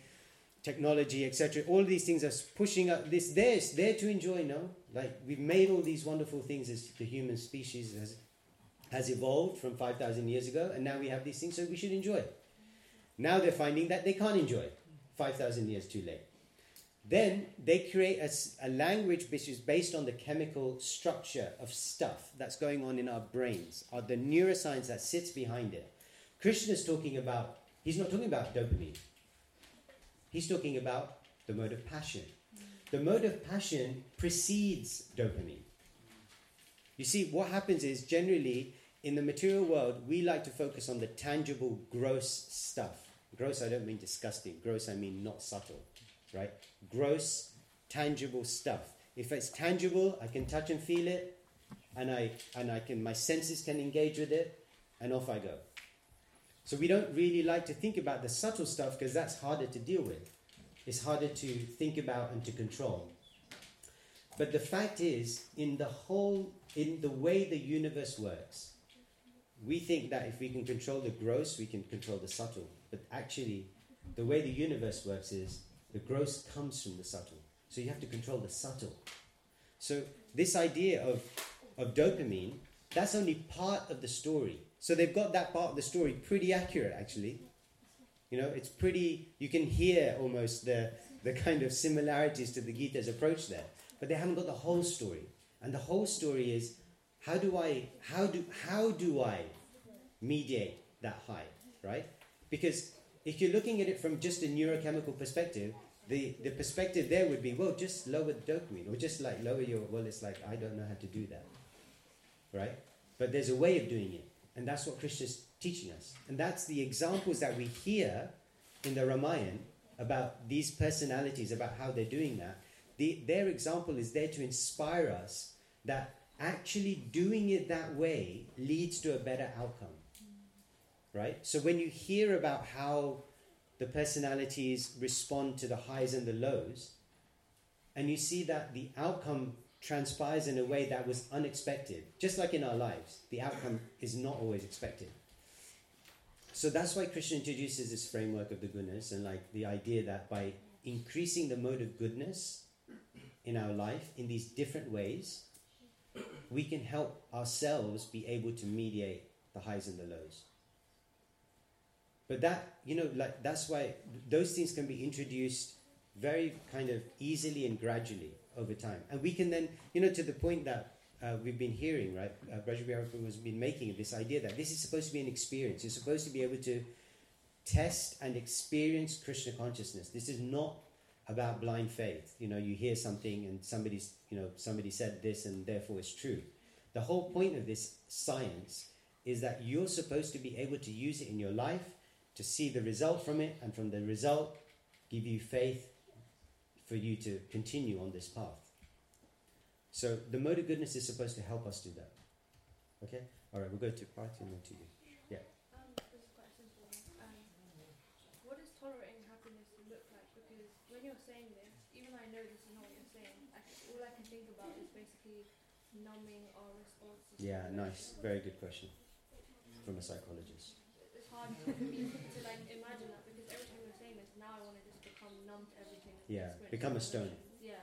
technology, etc. All these things are pushing up this. There's there to enjoy. No, like we've made all these wonderful things as the human species has has evolved from five thousand years ago, and now we have these things, so we should enjoy. Now they're finding that they can't enjoy five thousand years too late. Then they create a, a, language which is based on the chemical structure of stuff that's going on in our brains, or the neuroscience that sits behind it. Krishna is talking about, he's not talking about dopamine. He's talking about the mode of passion. The mode of passion precedes dopamine. You see, what happens is generally in the material world, we like to focus on the tangible, gross stuff. Gross, I don't mean disgusting. Gross, I mean not subtle right? Gross, tangible stuff. If it's tangible, I can touch and feel it, and I and I can my senses can engage with it, and off I go. So we don't really like to think about the subtle stuff because that's harder to deal with. It's harder to think about and to control. But the fact is, in the whole, in the way the universe works, we think that if we can control the gross, we can control the subtle. But actually, the way the universe works is the gross comes from the subtle. So you have to control the subtle. So this idea of, of dopamine, that's only part of the story. So they've got that part of the story pretty accurate, actually. You know, it's pretty, you can hear almost the, the kind of similarities to the Gita's approach there. But they haven't got the whole story. And the whole story is how do I, how do, how do I mediate that high, right? Because if you're looking at it from just a neurochemical perspective, the, the perspective there would be, well, just lower the dopamine, or just like lower your, well, it's like, I don't know how to do that. Right? But there's a way of doing it. And that's what Krishna's teaching us. And that's the examples that we hear in the Ramayana about these personalities, about how they're doing that. The, their example is there to inspire us that actually doing it that way leads to a better outcome. Right? So when you hear about how the personalities respond to the highs and the lows, and you see that the outcome transpires in a way that was unexpected. Just like in our lives, the outcome is not always expected. So that's why Krishna introduces this framework of the goodness and like the idea that by increasing the mode of goodness in our life in these different ways, we can help ourselves be able to mediate the highs and the lows. But that, you know, like that's why those things can be introduced very kind of easily and gradually over time. And we can then, you know, to the point that uh, we've been hearing, right? Uh, Braja Bihari has been making this idea that this is supposed to be an experience. You're supposed to be able to test and experience Krishna consciousness. This is not about blind faith. You know, you hear something and somebody's, you know, somebody said this and therefore it's true. The whole point of this science is that you're supposed to be able to use it in your life to see the result from it and from the result give you faith for you to continue on this path. So the mode of goodness is supposed to help us do that. Okay? All right, we'll go to Parthi and then to you. Yeah. Um, this is quite simple. Um, what does tolerating happiness look like? Because when you're saying this, even though I know this is not what you're saying, I, all I can think about is basically numbing our responses. Yeah, nice. Very good question from a psychologist. It's hard for me to like imagine that because every time you're saying this, now I want to just become numb to everything. and Yeah, become a stone. Yeah.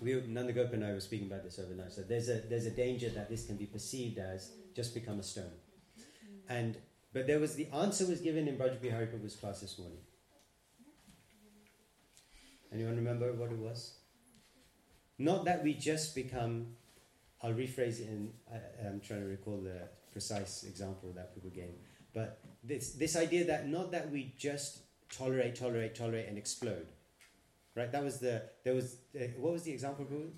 We, Nandagopa and I were speaking about this overnight. So there's a there's a danger that this can be perceived as just become a stone. And but there was the answer was given in Braja Bihari Prabhu's class this morning. Anyone remember what it was? Not that we just become. I'll rephrase it, and I, I'm trying to recall the precise example that people gave. But this this idea that not that we just tolerate, tolerate, tolerate, and explode. Right? That was the there was the, what was the example? Guru?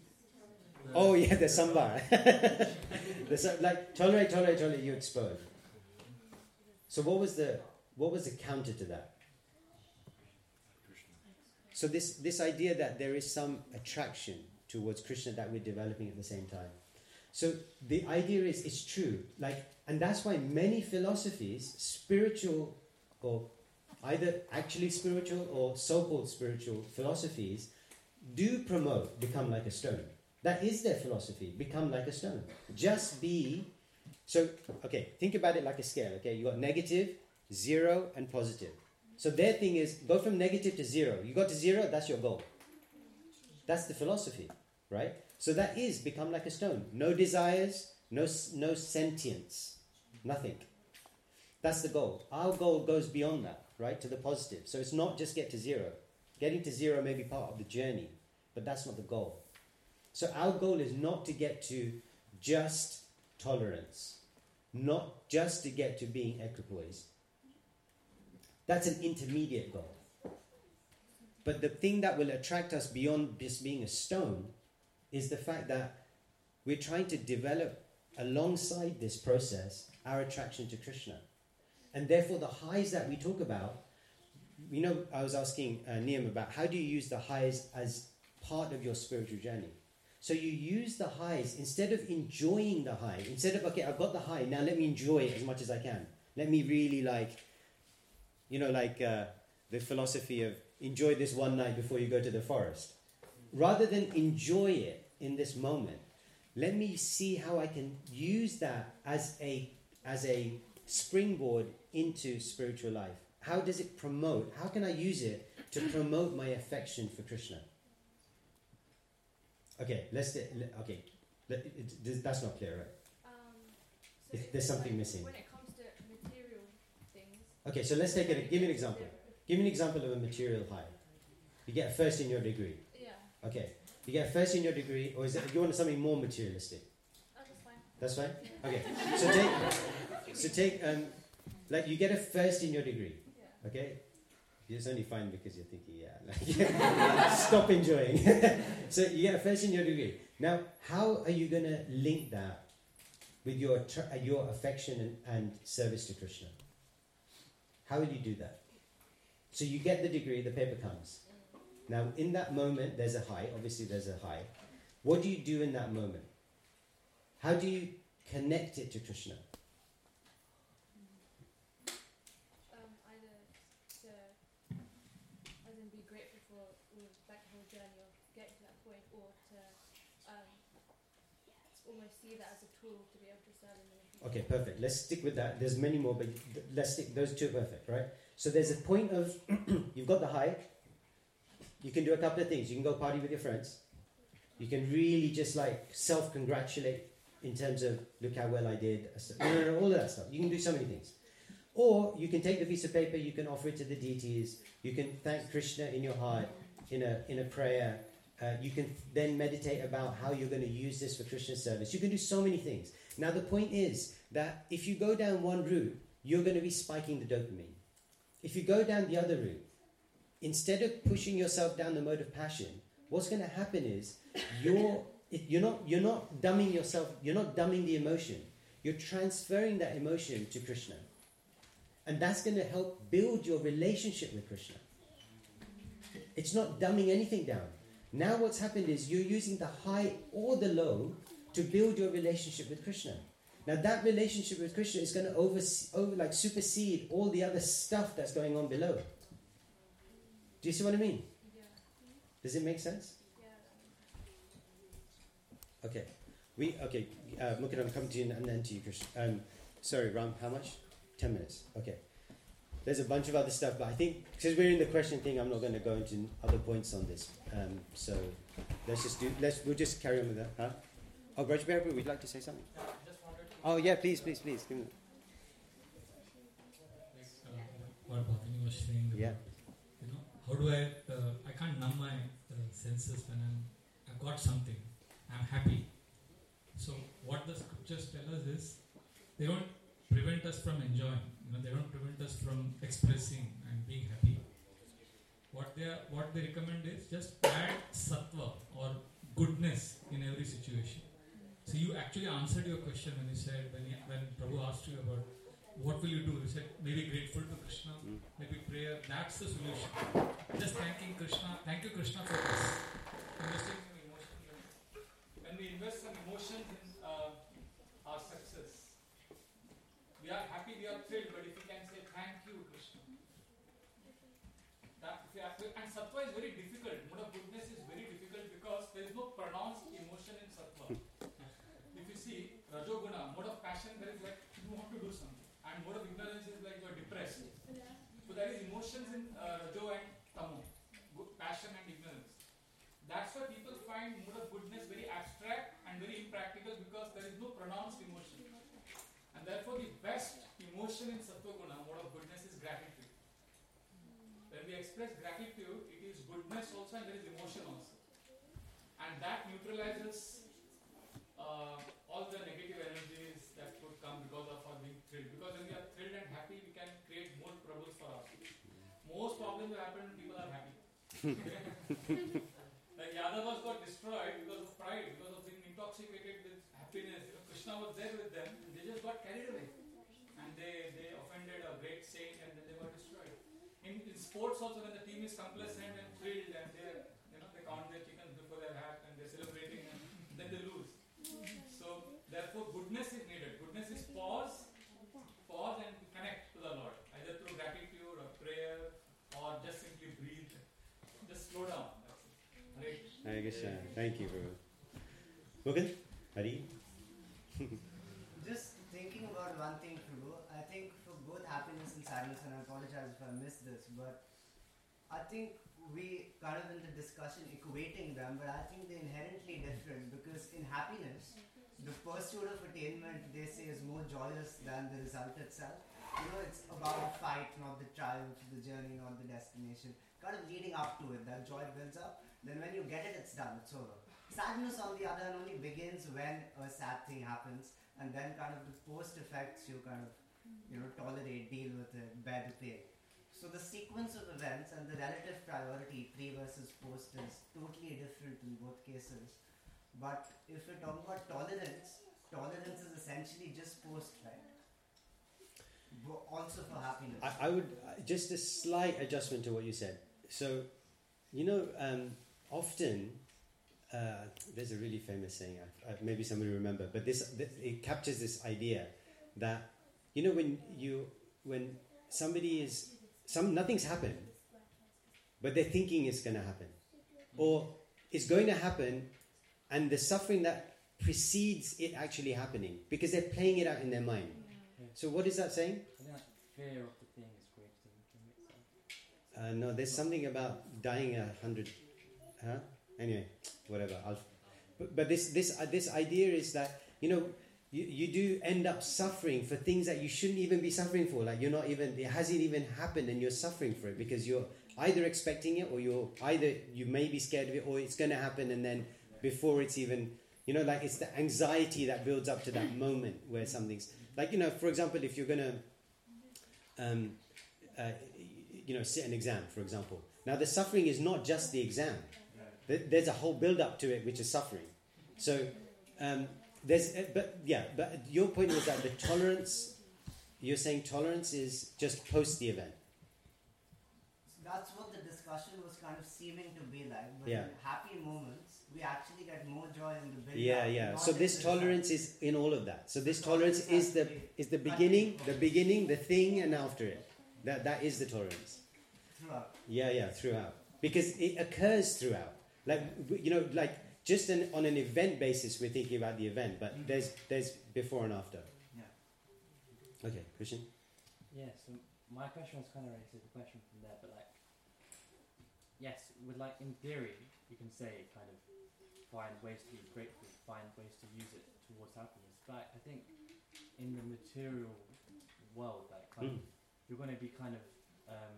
Oh yeah, the sambar. (laughs) the, like tolerate, tolerate, tolerate, you explode. So what was the what was the counter to that? So this this idea that there is some attraction towards Krishna that we're developing at the same time. So the idea is it's true, like, and that's why many philosophies, spiritual or either actually spiritual or so-called spiritual philosophies, do promote become like a stone. That is their philosophy. Become like a stone. Just be. So okay, think about it like a scale. Okay, you got negative, zero, and positive. So their thing is go from negative to zero. You got to zero, that's your goal. That's the philosophy, right? So that is become like a stone. No desires, no no sentience, nothing. That's the goal. Our goal goes beyond that, right, to the positive. So it's not just get to zero. Getting to zero may be part of the journey, but that's not the goal. So our goal is not to get to just tolerance, not just to get to being equipoise. That's an intermediate goal. But the thing that will attract us beyond just being a stone is the fact that we're trying to develop alongside this process our attraction to Krishna. And therefore, the highs that we talk about, you know, I was asking uh, Niam about how do you use the highs as part of your spiritual journey? So you use the highs instead of enjoying the high, instead of, okay, I've got the high, now let me enjoy it as much as I can. Let me really like, you know, like uh, the philosophy of enjoy this one night before you go to the forest. Rather than enjoy it in this moment, let me see how I can use that as a as a springboard into spiritual life. How does it promote? How can I use it to promote my affection for Krishna? Okay, let's okay. Let- it- it- that's not clear, right? Um, so there's something like missing. When it comes to material things. Okay, so let's take it. Give me an example. Give me an example of a material high. You get a first in your degree. Yeah. Okay. You get a first in your degree, or is it you want something more materialistic? Oh, that's fine. That's fine. Okay. So take so take um like you get a first in your degree. Okay. It's only fine because you're thinking, yeah, like (laughs) stop enjoying. (laughs) so you get a first in your degree. Now, how are you gonna link that with your tr- uh, your affection and, and service to Krishna? How will you do that? So you get the degree, the paper comes. Now, in that moment, there's a high. Obviously, there's a high. What do you do in that moment? How do you connect it to Krishna? Um, either to, as in be grateful for all, like the whole journey of getting to that point, or to um, almost see that as a tool to be able to serve him in the future. Okay, perfect. Let's stick with that. There's many more, but let's stick. Those two perfect, right? So there's a point of (clears throat) you've got the high. You can do a couple of things. You can go party with your friends. You can really just like self congratulate in terms of look how well I did. (clears throat) No, no, no, all of that stuff. You can do so many things. Or you can take the piece of paper, you can offer it to the deities, you can thank Krishna in your heart in a, in a prayer. Uh, you can then meditate about how you're going to use this for Krishna service. You can do so many things. Now, the point is that if you go down one route, you're going to be spiking the dopamine. If you go down the other route, instead of pushing yourself down the mode of passion, what's going to happen is you're, you're, not, you're not dumbing yourself, you're not dumbing the emotion. You're transferring that emotion to Krishna. And that's going to help build your relationship with Krishna. It's not dumbing anything down. Now, what's happened is you're using the high or the low to build your relationship with Krishna. Now, that relationship with Krishna is going to over, over like supersede all the other stuff that's going on below. Do you see what I mean? Does it make sense? Okay. We okay. Uh, Mukund, I'm coming to you and then to you, Krishna. Um, sorry, Ram. How much? Ten minutes. Okay. There's a bunch of other stuff, but I think because we're in the question thing, I'm not going to go into other points on this. Um, so let's just do. Let's we'll just carry on with that. Huh? Oh, Raj Bear, would you like to say something? Oh yeah, please, please, please. Give me. uh, what Bhavini was saying about, Yeah. you know, how do I, uh, I can't numb my uh, senses when I'm, I've got something, I'm happy. So what the scriptures tell us is, they don't prevent us from enjoying, you know, they don't prevent us from expressing and being happy. What they are, what they recommend is just add sattva or goodness in every situation. So you actually answered your question when you said when you, when Prabhu asked you about what will you do? You said maybe grateful to Krishna, Mm. maybe prayer. That's the solution. Just thanking Krishna. Thank you, Krishna, for this. Investing in emotion. When we invest some emotions in uh, our success, we are happy, we are thrilled. But if we can say thank you, Krishna, that if we are, and sattva is very difficult. Mode of goodness is very difficult because there is no pronounced emotion in sattva. if you see rajoguna, mode of passion, there is like you want to do something, and mode of ignorance is like you are depressed. So there is emotions in uh, rajo and tamo, good passion and ignorance. That's why people find mode of goodness very abstract and very impractical because there is no pronounced emotion. And therefore, the best emotion in sattva mode of goodness, is gratitude. When we express gratitude, it is goodness also and there is emotion also. And that neutralizes uh, all the negative energies that could come because of our being thrilled. Because when we are thrilled and happy, we can create more troubles for us. Most problems will happen when people are happy. (laughs) like Yadavas got destroyed because of pride, because of being intoxicated with happiness. You know, Krishna was there with them, they just got carried away. And they, they offended a great saint and then they were destroyed. In, in sports also when the team is complacent and they you know they count their chickens before their hat and they're celebrating and then they lose. So therefore goodness is needed. Goodness is pause, pause and connect to the Lord. Either through gratitude or prayer or just simply breathe. Just slow down. That's it. Thank you. Mukund, Hari. Just thinking about one thing, Prabhu. I think for both happiness and sadness, and I apologize if I missed this, but I think we kind of in the discussion equating them, but I think they're inherently different because in happiness, the pursuit of attainment they say is more joyous than the result itself. You know, it's about the fight, not the triumph, the journey, not the destination. Kind of leading up to it, that joy builds up. Then when you get it, it's done, it's over. Sadness, on the other hand, only begins when a sad thing happens, and then kind of the post effects you kind of, you know, tolerate, deal with it, bear the pain. So the sequence of events and the relative priority, pre versus post, is totally different in both cases. But if we're talking about tolerance, tolerance is essentially just post, right? Also for happiness. I, I would uh, just a slight adjustment to what you said. So, you know, um, often uh, there's a really famous saying. I, I, maybe somebody will remember, but this, this it captures this idea that you know when you when somebody is some nothing's happened, but they're thinking it's going to happen, or it's going to happen, and the suffering that precedes it actually happening because they're playing it out in their mind. So what is that saying? Like fear of the thing is greater than the thing itself. Uh, no, there's something about dying a hundred. Huh? Anyway, whatever. I'll, but, but this this uh, this idea is that you know you, you do end up suffering for things that you shouldn't even be suffering for. Like you're not even, it hasn't even happened and you're suffering for it because you're either expecting it or you're either, you may be scared of it or it's going to happen and then before it's even, you know, like it's the anxiety that builds up to that (clears throat) moment where something's, like, you know, for example, if you're going to, um, uh, you know, sit an exam, for example. Now, the suffering is not just the exam. There- There's a whole build up to it, which is suffering. So, um, there's, uh, but yeah, but your point was that the tolerance, you're saying tolerance is just post the event. So that's what the discussion was kind of seeming to be like. But Yeah. in happy moments, we actually get more joy in the build Yeah, yeah. So this tolerance is in all of that. So this tolerance is the has to be is the beginning, the beginning, the thing, and after it. That that is the tolerance. Throughout. Yeah, yeah, throughout. Because it occurs throughout. Like you know, like just an, on an event basis, we're thinking about the event, but Mhm. there's there's before and after. Yeah. Okay, Christian. Yeah, so my question was kind of related to the question from there, but like, yes, with like in theory, you can say kind of find ways to be grateful, find ways to use it towards happiness. But I think in the material world, like kind of, you're going to be kind of um,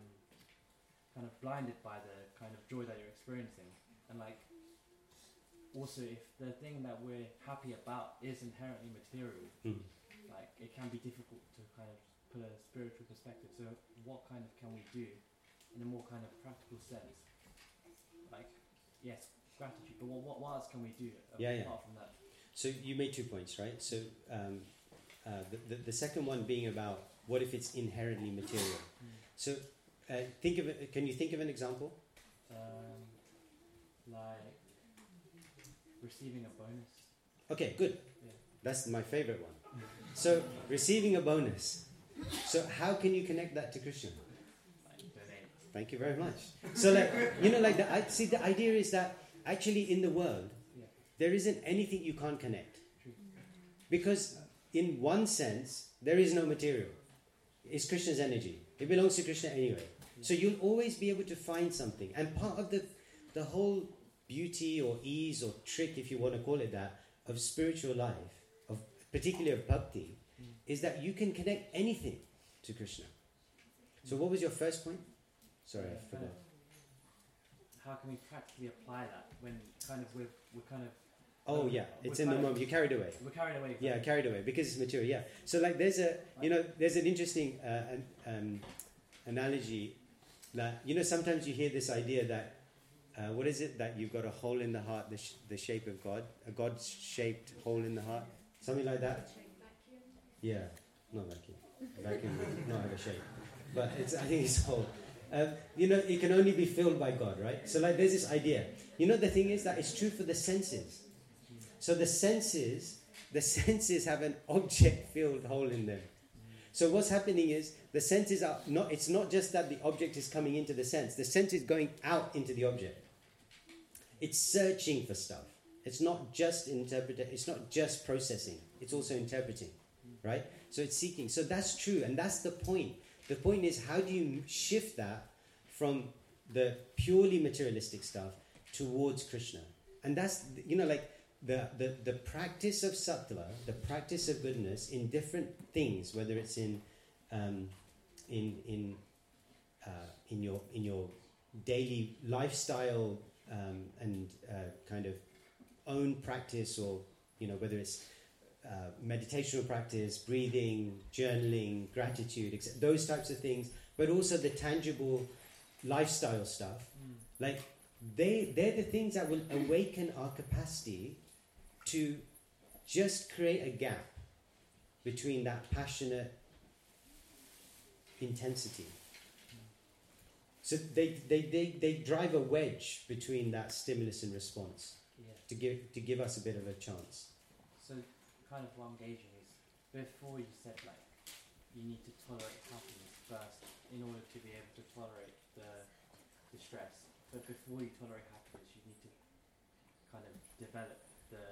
kind of blinded by the kind of joy that you're experiencing, and like also if the thing that we're happy about is inherently material, Mm. like it can be difficult to kind of put a spiritual perspective. So what kind of can we do in a more kind of practical sense? Like yes, gratitude, but what what, what else can we do apart Yeah, yeah. from that? So you made two points, right? So um, uh, the, the the second one being about what if it's inherently material. So uh, think of it. Can you think of an example? Um, like receiving a bonus. Okay, good. Yeah. That's my favorite one. So receiving a bonus. So how can you connect that to Krishna? Thank you very much. So like you know, like the I see the idea is that actually in the world Yeah. there isn't anything you can't connect. Because in one sense there is no material. It's Krishna's energy. It belongs to Krishna anyway. So you'll always be able to find something. And part of the the whole beauty or ease or trick, if you want to call it that, of spiritual life, of particularly of bhakti, Mm. is that you can connect anything to Krishna. So what was your first point? Sorry, I Yeah, kind forgot. of How can we practically apply that when kind of we're we're kind of Oh um, yeah, it's in the moment. You're carried away. We're carried away. Yeah, carried away because it's material. Yeah. So like, there's a you know there's an interesting uh, an, um, analogy that you know sometimes you hear this idea that uh, what is it that you've got a hole in the heart, the, sh- the shape of God, a God-shaped hole in the heart, something like that. Yeah, not vacuum. Vacuum not have a shape, but it's I think it's hole. Um, you know, it can only be filled by God, right? So like, there's this idea. You know, the thing is that it's true for the senses. So the senses, the (laughs) senses have an object-filled hole in them. So what's happening is the senses are not. It's not just that the object is coming into the sense. The sense is going out into the object. It's searching for stuff. It's not just interpret. It's not just processing. It's also interpreting, right? So it's seeking. So that's true, and that's the point. The point is how do you shift that from the purely materialistic stuff towards Krishna? And that's you know like the, the, the practice of sattva, the practice of goodness in different things, whether it's in um, in in uh, in your in your daily lifestyle um, and uh, kind of own practice, or you know whether it's uh, meditational practice, breathing, journaling, gratitude, etc. Those types of things, but also the tangible lifestyle stuff. Mm. Like they they're the things that will awaken our capacity to just create a gap between that passionate intensity. So they, they, they, they drive a wedge between that stimulus and response Yeah. to give to give us a bit of a chance. So kind of what I'm gauging is before you said like you need to tolerate happiness first in order to be able to tolerate the the stress. But before you tolerate happiness you need to kind of develop the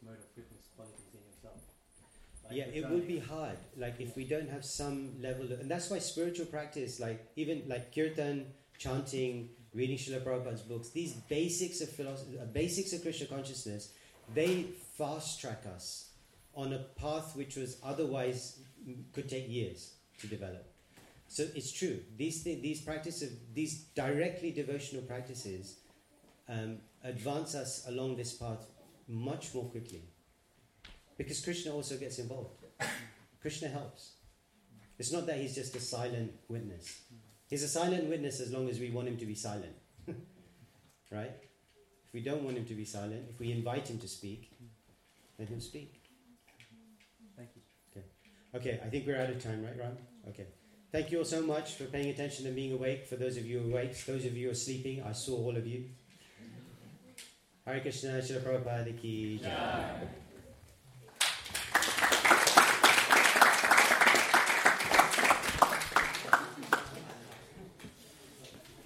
mode of qualities in yourself. Like yeah, it will be hard. Like if we don't have some level, of, and that's why spiritual practice, like even like kirtan, chanting, reading Srila Prabhupada's books, these basics of philosophy, uh, basics of Krishna consciousness, they fast track us on a path which was otherwise mm, could take years to develop. So it's true. These thi- these practices, these directly devotional practices, um, advance us along this path much more quickly. Because Krishna also gets involved. Krishna helps. It's not that he's just a silent witness. He's a silent witness as long as we want him to be silent. (laughs) right? If we don't want him to be silent, if we invite him to speak, let he'll speak. Thank you. Okay. Okay, I think we're out of time, right, Ram? Okay. Thank you all so much for paying attention and being awake. For those of you awake, those of you who are sleeping, I saw all of you. Hare Krishna, Srila Prabhupada ki jai.